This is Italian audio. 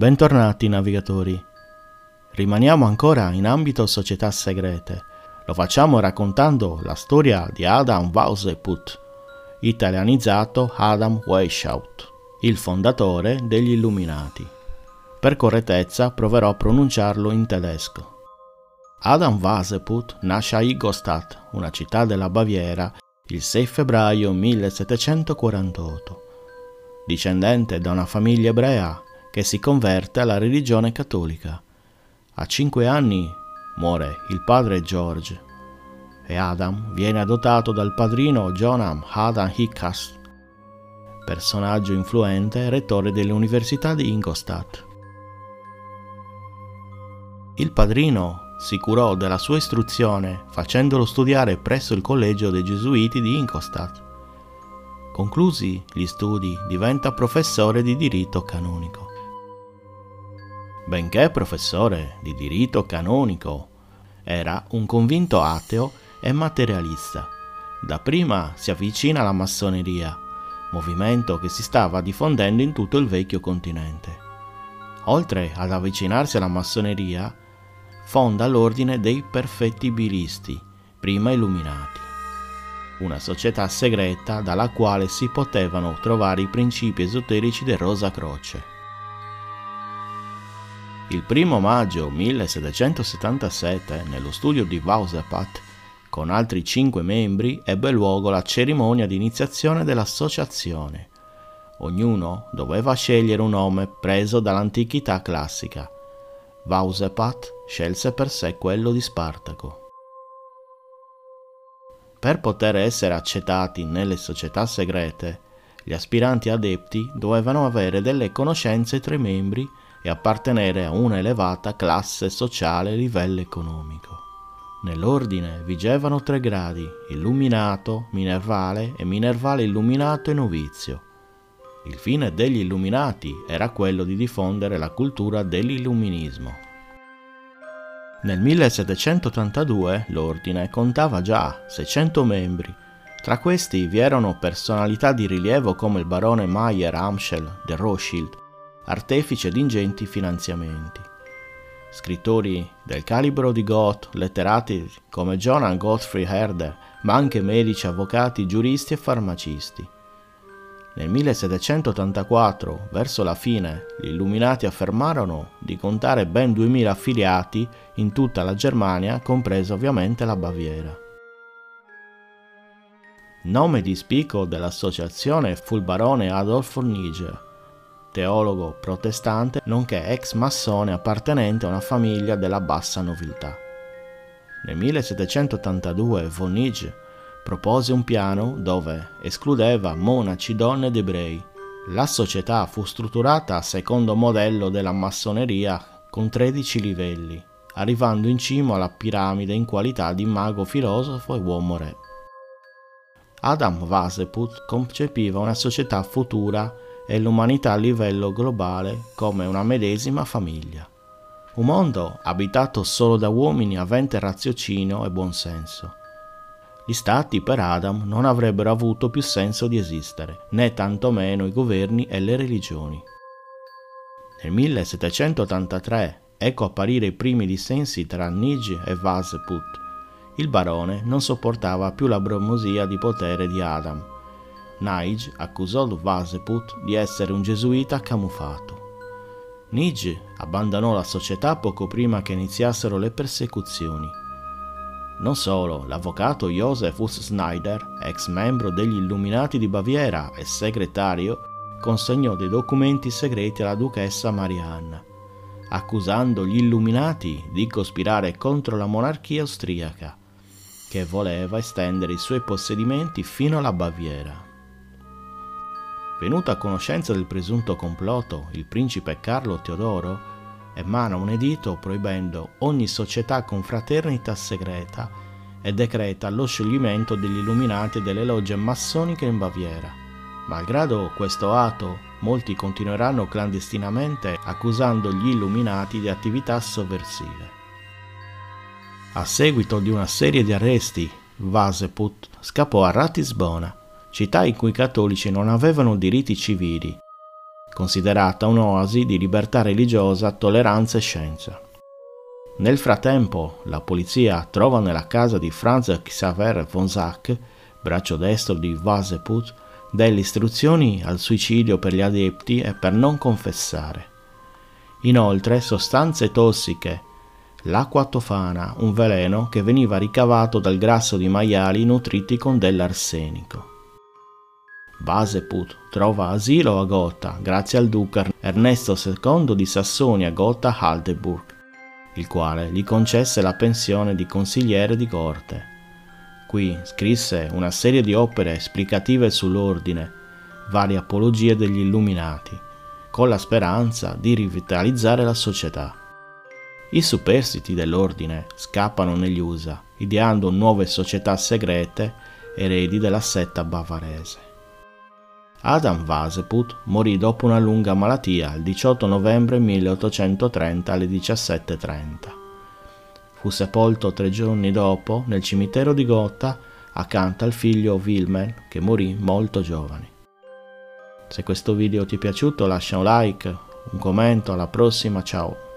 Bentornati navigatori. Rimaniamo ancora in ambito società segrete. Lo facciamo raccontando la storia di Adam Weishaupt, italianizzato Adam Weishaupt, il fondatore degli Illuminati. Per correttezza proverò a pronunciarlo in tedesco. Adam Weishaupt nasce a Ingolstadt, una città della Baviera, il 6 febbraio 1748. Discendente da una famiglia ebrea che si converte alla religione cattolica. A cinque anni muore il padre George e Adam viene adottato dal padrino Jonam Adam Hickas, personaggio influente e rettore dell'Università di Ingolstadt. Il padrino si curò della sua istruzione facendolo studiare presso il collegio dei Gesuiti di Ingolstadt. Conclusi gli studi, diventa professore di diritto canonico. Benché professore di diritto canonico, era un convinto ateo e materialista. Dapprima si avvicina alla massoneria, movimento che si stava diffondendo in tutto il vecchio continente. Oltre ad avvicinarsi alla massoneria, fonda l'ordine dei perfettibilisti, prima illuminati, una società segreta dalla quale si potevano trovare i principi esoterici del Rosa Croce. Il primo maggio 1777, nello studio di Vausepat, con altri cinque membri, ebbe luogo la cerimonia di iniziazione dell'associazione. Ognuno doveva scegliere un nome preso dall'antichità classica. Vausepat scelse per sé quello di Spartaco. Per poter essere accettati nelle società segrete, gli aspiranti adepti dovevano avere delle conoscenze tra i membri e appartenere a una elevata classe sociale e livello economico. Nell'ordine vigevano tre gradi, illuminato, minervale e minervale illuminato e novizio. Il fine degli illuminati era quello di diffondere la cultura dell'illuminismo. Nel 1782 l'ordine contava già 600 membri. Tra questi vi erano personalità di rilievo come il barone Mayer Amschel de Rothschild, artefice di ingenti finanziamenti. Scrittori del calibro di Goethe, letterati come Johann Gottfried Herder, ma anche medici, avvocati, giuristi e farmacisti. Nel 1784, verso la fine, gli illuminati affermarono di contare ben 2000 affiliati in tutta la Germania, compresa ovviamente la Baviera. Nome di spicco dell'associazione fu il barone Adolf Nietzsche, teologo protestante, nonché ex massone appartenente a una famiglia della bassa nobiltà. Nel 1782 von Nietzsche propose un piano dove escludeva monaci, donne ed ebrei. La società fu strutturata secondo modello della massoneria con 13 livelli, arrivando in cima alla piramide in qualità di mago filosofo e uomo re. Adam Vaseput concepiva una società futura e l'umanità a livello globale come una medesima famiglia. Un mondo abitato solo da uomini avente raziocinio e buonsenso. Gli stati per Adam non avrebbero avuto più senso di esistere, né tantomeno i governi e le religioni. Nel 1783 ecco apparire i primi dissensi tra Nij e Vaseput. Il barone non sopportava più la bromosia di potere di Adam Nige accusò Vaseput di essere un gesuita camuffato. Nige abbandonò la società poco prima che iniziassero le persecuzioni. Non solo, l'avvocato Josephus Snyder, ex membro degli Illuminati di Baviera e segretario, consegnò dei documenti segreti alla duchessa Marianna, accusando gli Illuminati di cospirare contro la monarchia austriaca, che voleva estendere i suoi possedimenti fino alla Baviera. Venuto a conoscenza del presunto complotto, il principe Carlo Teodoro emana un editto proibendo ogni società con fraternità segreta e decreta lo scioglimento degli illuminati e delle logge massoniche in Baviera. Malgrado questo atto, molti continueranno clandestinamente accusando gli illuminati di attività sovversive. A seguito di una serie di arresti, Vaseput scappò a Ratisbona città in cui i cattolici non avevano diritti civili. considerata un'oasi di libertà religiosa, tolleranza e scienza. Nel frattempo, la polizia trova nella casa di Franz Xaver von Zach, braccio destro di Vaseput, delle istruzioni al suicidio per gli adepti e per non confessare. Inoltre sostanze tossiche, l'acqua tofana, un veleno che veniva ricavato dal grasso di maiali nutriti con dell'arsenico. Baseput trova asilo a Gotha grazie al duca Ernesto II di Sassonia-Gotha-Haldeburg, il quale gli concesse la pensione di consigliere di corte. Qui scrisse una serie di opere esplicative sull'ordine, varie apologie degli illuminati, con la speranza di rivitalizzare la società. I superstiti dell'ordine scappano negli USA, ideando nuove società segrete eredi della setta bavarese. Adam Vaseput morì dopo una lunga malattia il 18 novembre 1830 alle 17.30 fu sepolto tre giorni dopo nel cimitero di Gotha accanto al figlio Wilhelm che morì molto giovane. Se questo video ti è piaciuto lascia un like, un commento, alla prossima, ciao!